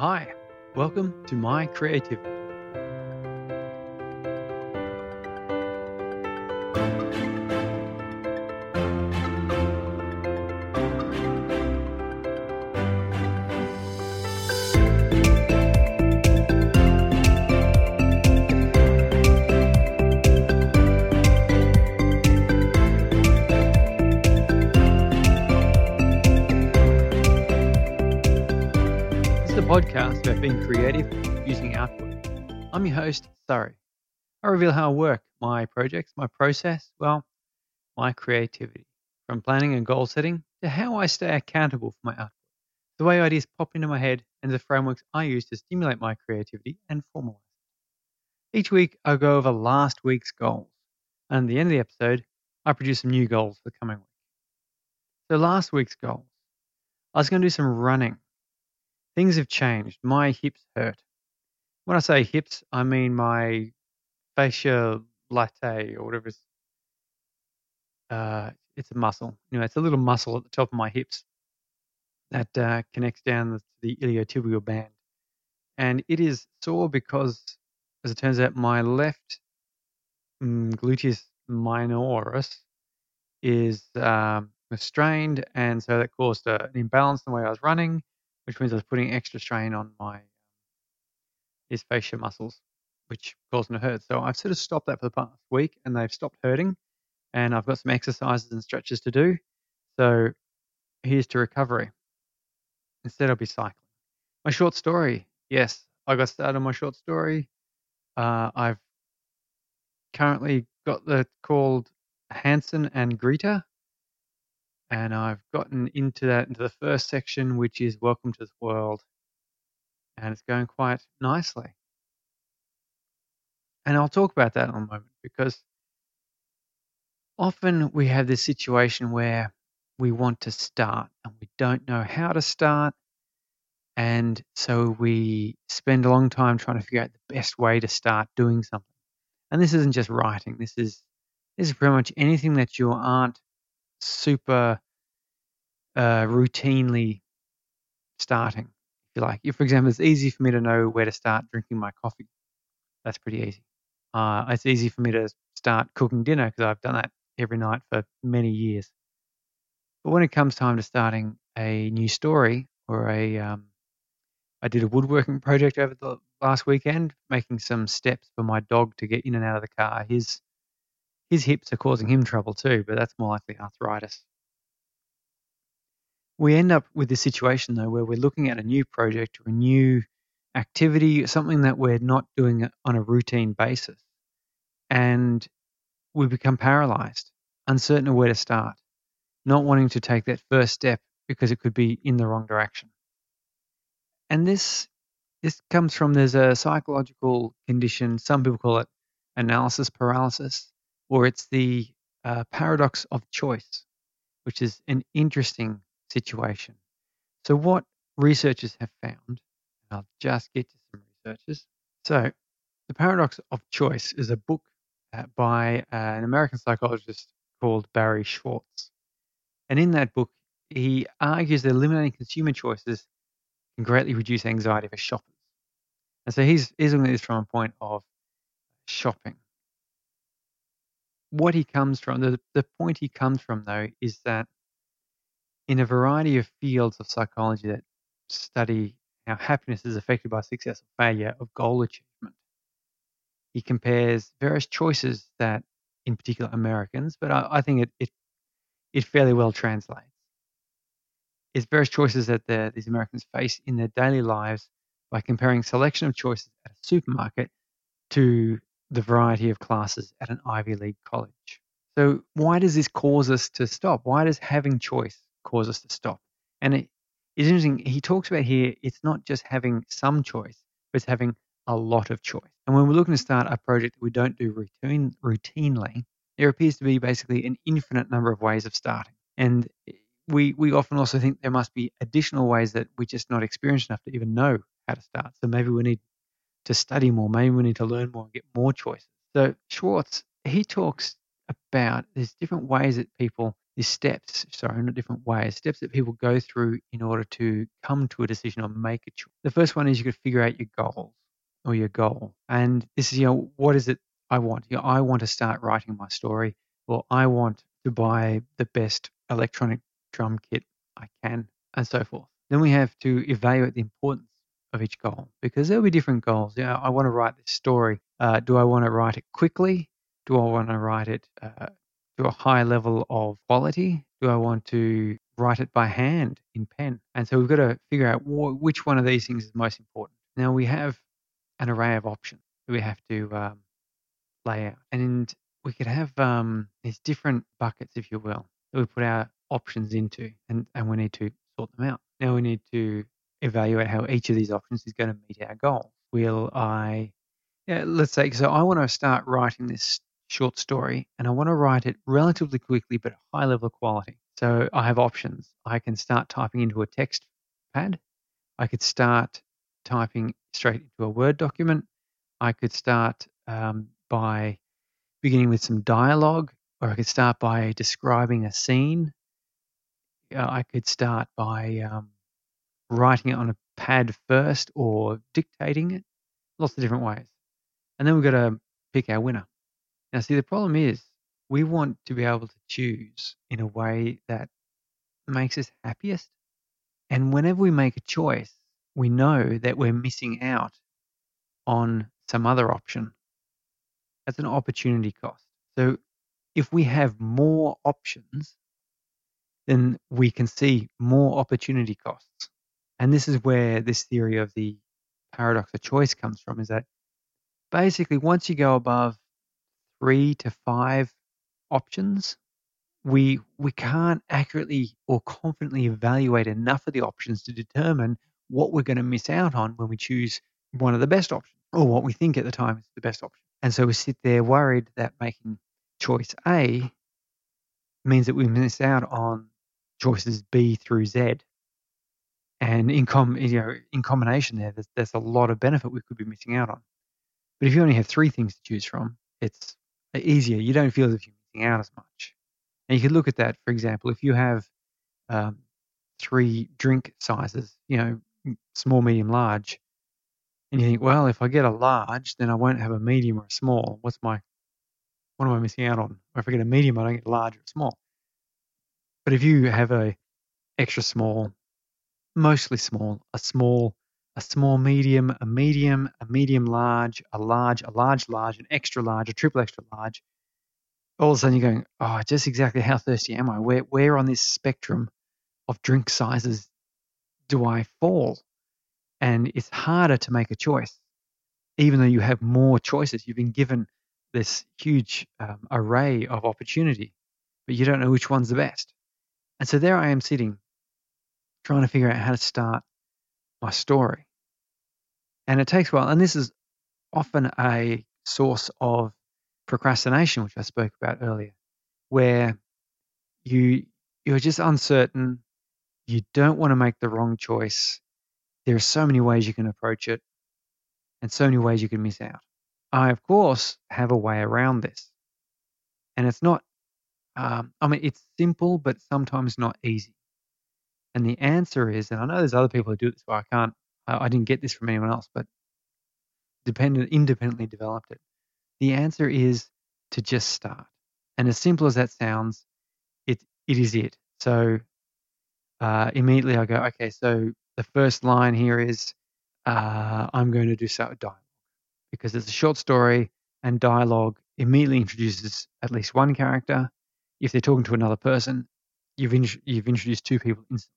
Hi, welcome to My Creativity. I'm your host, Surrey. I reveal how I work, my projects, my process, well, my creativity, from planning and goal setting to how I stay accountable for my output, the way ideas pop into my head, and the frameworks I use to stimulate my creativity and formalize. it. Each week, I go over last week's goals, and at the end of the episode, I produce some new goals for the coming week. So, last week's goals I was going to do some running things have changed. My hips hurt. When I say hips, I mean my fascia latae or whatever. It's, uh, it's a muscle. Anyway, it's a little muscle at the top of my hips that uh, connects down to the iliotibial band, and it is sore because, as it turns out, my left mm, gluteus minoris is um, strained, and so that caused uh, an imbalance in the way I was running which means I was putting extra strain on my his fascia muscles, which them to hurt. So I've sort of stopped that for the past week, and they've stopped hurting, and I've got some exercises and stretches to do. So here's to recovery. Instead, I'll be cycling. My short story. Yes, I got started on my short story. Uh, I've currently got the called Hansel and Greta, and I've gotten into that into the first section, which is Welcome to the World, and it's going quite nicely. And I'll talk about that in a moment because often we have this situation where we want to start and we don't know how to start. And so we spend a long time trying to figure out the best way to start doing something. And this isn't just writing. This is this is pretty much anything that you aren't super uh, routinely starting. If you like, if, for example, it's easy for me to know where to start drinking my coffee. That's pretty easy. Uh, it's easy for me to start cooking dinner because I've done that every night for many years. But when it comes time to starting a new story or a, um, I did a woodworking project over the last weekend, making some steps for my dog to get in and out of the car. His his hips are causing him trouble too, but that's more likely arthritis. We end up with this situation though where we're looking at a new project or a new activity, something that we're not doing on a routine basis, and we become paralyzed, uncertain of where to start, not wanting to take that first step because it could be in the wrong direction. And this this comes from there's a psychological condition. Some people call it analysis paralysis, or it's the uh, paradox of choice, which is an interesting situation. So, what researchers have found, I'll just get to some researchers. So, The Paradox of Choice is a book uh, by uh, an American psychologist called Barry Schwartz. And in that book, he argues that eliminating consumer choices can greatly reduce anxiety for shoppers. And so he's, he's looking at this from a point of shopping. What he comes from, the, the point he comes from, though, is that in a variety of fields of psychology that study how happiness is affected by success or failure of goal achievement. He compares various choices that, in particular, Americans, but I, I think it, it it fairly well translates. It's various choices that the, these Americans face in their daily lives by comparing selection of choices at a supermarket to the variety of classes at an Ivy League college. So, why does this cause us to stop? Why does having choice cause us to stop? And it is interesting. He talks about here, it's not just having some choice, but it's having a lot of choice. And when we're looking to start a project that we don't do routine, routinely, there appears to be basically an infinite number of ways of starting. And we, we often also think there must be additional ways that we're just not experienced enough to even know how to start. So maybe we need to study more, maybe we need to learn more and get more choices. So Schwartz, he talks about there's different ways that people these steps, sorry, not different ways, steps that people go through in order to come to a decision or make a choice. The first one is you could figure out your goals or your goal. And this is, you know, what is it I want? You know, I want to start writing my story, or I want to buy the best electronic drum kit I can, and so forth. Then we have to evaluate the importance of each goal because there'll be different goals. You know, I want to write this story. Uh, do I want to write it quickly? Do I want to write it uh, to a high level of quality? Do I want to write it by hand in pen? And so we've got to figure out wh- which one of these things is most important. Now we have an array of options that we have to um, lay out, and we could have um, these different buckets, if you will, that we put our options into, and, and we need to sort them out. Now we need to evaluate how each of these options is going to meet our goal. Will I, yeah, let's say, so I want to start writing this short story and I want to write it relatively quickly but high level of quality. So I have options. I can start typing into a text pad. I could start typing straight into a Word document. I could start um, by beginning with some dialogue, or I could start by describing a scene. Uh, I could start by um, writing it on a pad first or dictating it. Lots of different ways. And then we've got to pick our winner. Now, see, the problem is we want to be able to choose in a way that makes us happiest. And whenever we make a choice, we know that we're missing out on some other option. That's an opportunity cost. So if we have more options, then we can see more opportunity costs. And this is where this theory of the paradox of choice comes from is that basically once you go above three to five options, we we can't accurately or confidently evaluate enough of the options to determine what we're going to miss out on when we choose one of the best options or what we think at the time is the best option. And so we sit there worried that making choice A means that we miss out on choices B through Z. And in com- you know, in combination there, there's, there's a lot of benefit we could be missing out on. But if you only have three things to choose from, it's easier. You don't feel as if you're missing out as much. And you could look at that, for example, if you have um, three drink sizes, you know, small, medium, large, and you think, well, if I get a large, then I won't have a medium or a small. What's my, what am I missing out on? Or if I get a medium, I don't get large or small. But if you have a extra small, mostly small, a small, a small medium, a medium, a medium large, a large, a large large, an extra large, a triple extra large, all of a sudden you're going, oh, just exactly how thirsty am I? Where, where on this spectrum of drink sizes do I fall? And it's harder to make a choice, even though you have more choices. You've been given this huge um, array of opportunity, but you don't know which one's the best. And so there I am sitting, trying to figure out how to start my story. And it takes a while. And this is often a source of procrastination, which I spoke about earlier, where you you're just uncertain, you don't want to make the wrong choice. There are so many ways you can approach it, and so many ways you can miss out. I, of course, have a way around this, and it's not. Um, I mean, it's simple, but sometimes not easy. And the answer is, and I know there's other people who do this, but I can't. I, didn't get this from anyone else, but dependent, independently developed it. The answer is to just start. And as simple as that sounds, it it is it. So uh, immediately I go, okay, so the first line here is uh, I'm going to do so dialogue because it's a short story and dialogue immediately introduces at least one character. If they're talking to another person, you've in, you've introduced two people instantly.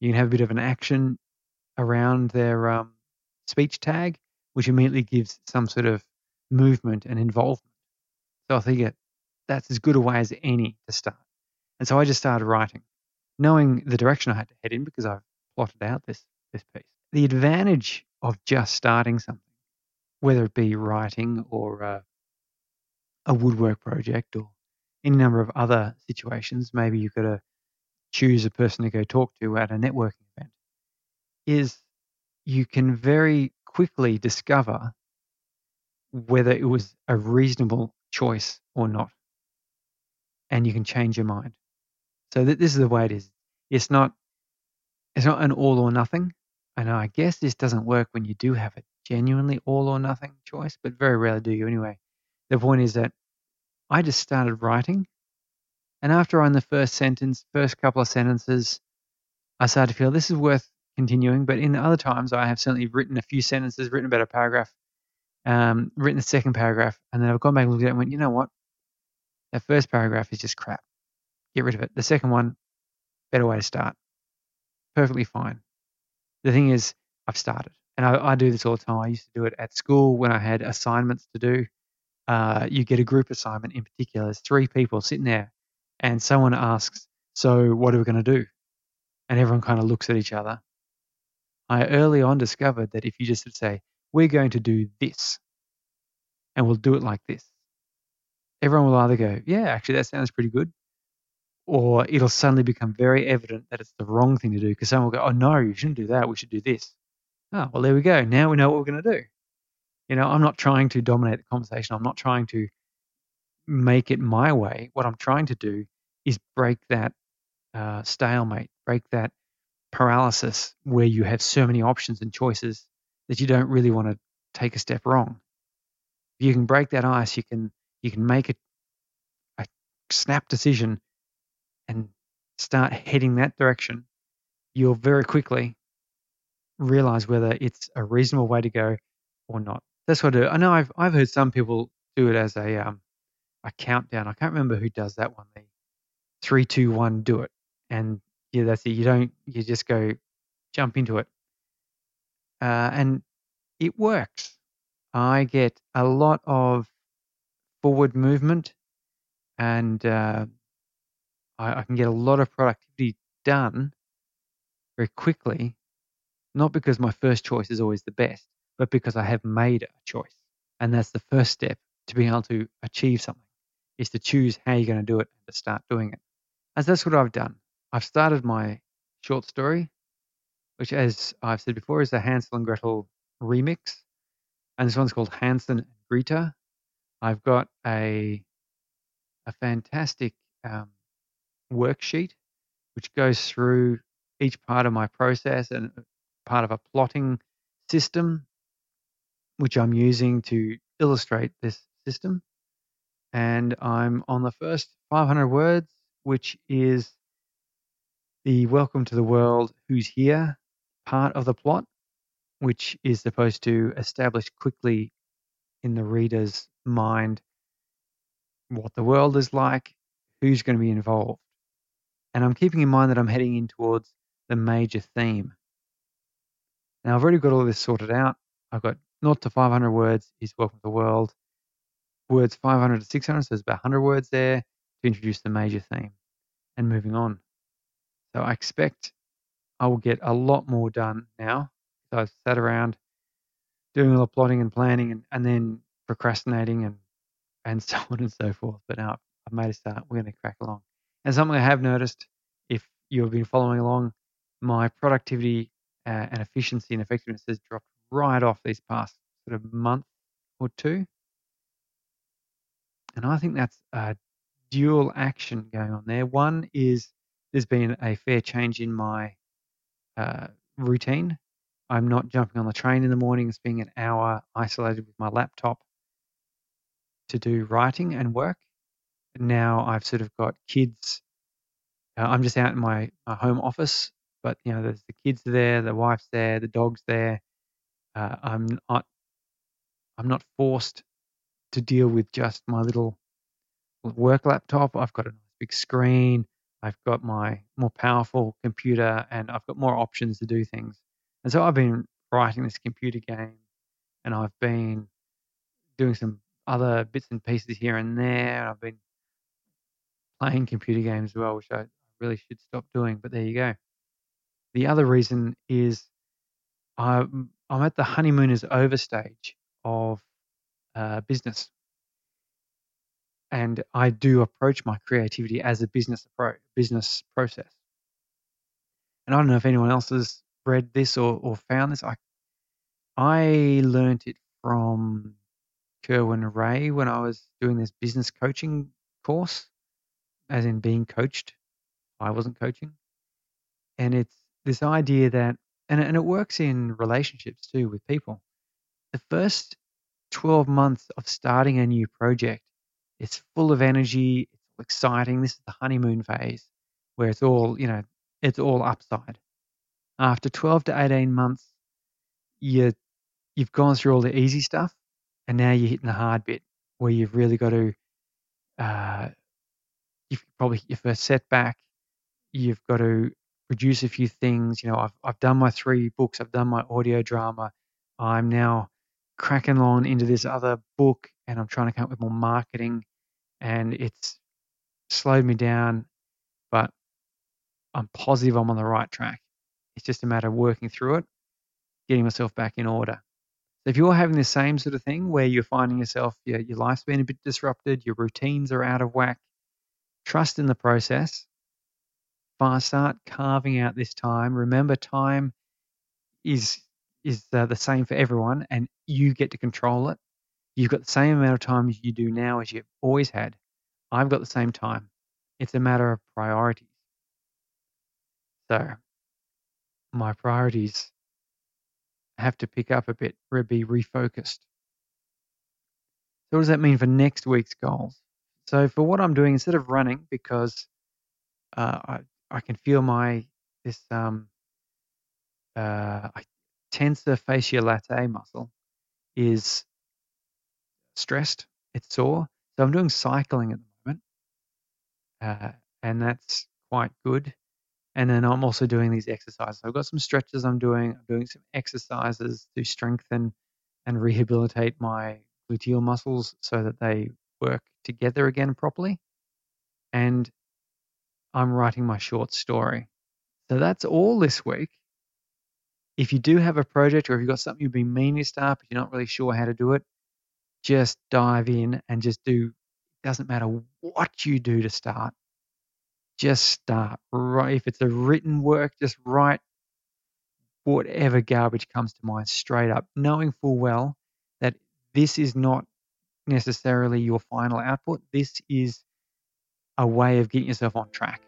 You can have a bit of an action around their um, speech tag, which immediately gives some sort of movement and involvement. So I think that's as good a way as any to start. And so I just started writing, knowing the direction I had to head in because I've plotted out this this piece. The advantage of just starting something, whether it be writing or uh, a woodwork project or any number of other situations, maybe you've got to choose a person to go talk to at a networking is you can very quickly discover whether it was a reasonable choice or not. and you can change your mind. So th- this is the way it is. It's not it's not an all or nothing. And I guess this doesn't work when you do have a genuinely all or nothing choice, but very rarely do you anyway. The point is that I just started writing, and after on the first sentence, first couple of sentences, I started to feel this is worth continuing. But in other times, I have certainly written a few sentences, written about a paragraph, um, written the second paragraph, and then I've gone back and looked at it and went, you know what? That first paragraph is just crap. Get rid of it. The second one, better way to start. Perfectly fine. The thing is, I've started, and I, I do this all the time. I used to do it at school when I had assignments to do. Uh, you get a group assignment in particular. There's three people sitting there, and someone asks, "So, what are we going to do?" And everyone kind of looks at each other. I early on discovered that if you just say, "We're going to do this," and we'll do it like this, everyone will either go, "Yeah, actually, that sounds pretty good," or it'll suddenly become very evident that it's the wrong thing to do because someone will go, "Oh no, you shouldn't do that. We should do this." Oh, well, there we go. Now we know what we're going to do. You know, I'm not trying to dominate the conversation. I'm not trying to make it my way. What I'm trying to do is break that uh, stalemate, break that paralysis where you have so many options and choices that you don't really want to take a step wrong. If you can break that ice, you can you can make a, a snap decision and start heading that direction. You'll very quickly realize whether it's a reasonable way to go or not. That's what I do. I know I've I've heard some people do it as a um a countdown. I can't remember who does that one. The three, two, one, do it. And yeah, that's it. You don't you just go jump into it. Uh, and it works. I get a lot of forward movement and uh, I, I can get a lot of productivity done very quickly, not because my first choice is always the best, but because I have made a choice. And that's the first step to being able to achieve something is to choose how you're going to do it and to start doing it. As that's what I've done. I've started my short story, which, as I've said before, is a Hansel and Gretel remix. And this one's called Hansel and Greta. I've got a a fantastic um, worksheet which goes through each part of my process and part of a plotting system which I'm using to illustrate this system. And I'm on the first 500 words, which is the welcome to the world, who's here part of the plot, which is supposed to establish quickly in the reader's mind what the world is like, who's going to be involved. And I'm keeping in mind that I'm heading in towards the major theme. Now, I've already got all this sorted out. I've got 0 to 500 words is welcome to the world. Words 500 to 600, so there's about 100 words there to introduce the major theme and moving on. So I expect I will get a lot more done now. So I've sat around doing all the plotting and planning and, and then procrastinating and, and so on and so forth. But now I've made a start. We're going to crack along. And something I have noticed, if you've been following along, my productivity uh, and efficiency and effectiveness has dropped right off these past sort of month or two. And I think that's a dual action going on there. One is there's been a fair change in my uh, routine. I'm not jumping on the train in the morning, spending an hour isolated with my laptop to do writing and work. Now I've sort of got kids. Uh, I'm just out in my, my home office, but you know, there's the kids there, the wife's there, the dog's there. Uh, I'm not I'm not forced to deal with just my little work laptop. I've got a big screen. I've got my more powerful computer, and I've got more options to do things. And so I've been writing this computer game, and I've been doing some other bits and pieces here and there. And I've been playing computer games as well, which I really should stop doing. But there you go. The other reason is I'm, I'm at the honeymooners over stage of uh, business. And I do approach my creativity as a business approach, business process. And I don't know if anyone else has read this or, or found this. I I learned it from Kerwin Rae when I was doing this business coaching course as in being coached. I wasn't coaching. And it's this idea that, and, and it works in relationships too with people. The first 12 months of starting a new project, it's full of energy, it's exciting. This is the honeymoon phase where it's all, you know, it's all upside. After 12 to 18 months, you you've gone through all the easy stuff and now you're hitting the hard bit where you've really got to uh, you've probably your first setback you've got to produce a few things you know I've, I've done my three books i've done my audio drama i'm now cracking on into this other book and i'm trying to come up with more marketing and it's slowed me down but i'm positive i'm on the right track it's just a matter of working through it getting myself back in order so if you're having the same sort of thing where you're finding yourself, your, your life's been a bit disrupted, your routines are out of whack, trust in the process. Start carving out this time. Remember, time is is uh, the same for everyone, and you get to control it. You've got the same amount of time as you do now as you've always had. I've got the same time. It's a matter of priorities. So, my priorities have to pick up a bit or be refocused. So, what does that mean for next week's goals? So, for what I'm doing, instead of running, because uh, I, I can feel my this um, uh, tensor fascia latae muscle is stressed, it's sore. So, I'm doing cycling at the moment, uh, and that's quite good. And then I'm also doing these exercises. I've got some stretches I'm doing. I'm doing some exercises to strengthen and rehabilitate my gluteal muscles so that they work together again properly. And I'm writing my short story. So that's all this week. If you do have a project or if you've got something you've been meaning to start, but you're not really sure how to do it, just dive in and just do. Doesn't matter what you do to start just start. Right, if it's a written work, just write whatever garbage comes to mind straight up, knowing full well that this is not necessarily your final output. This is a way of getting yourself on track,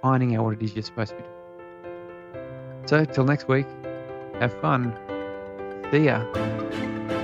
finding out what it is you're supposed to be doing. So, till next week, have fun. See ya.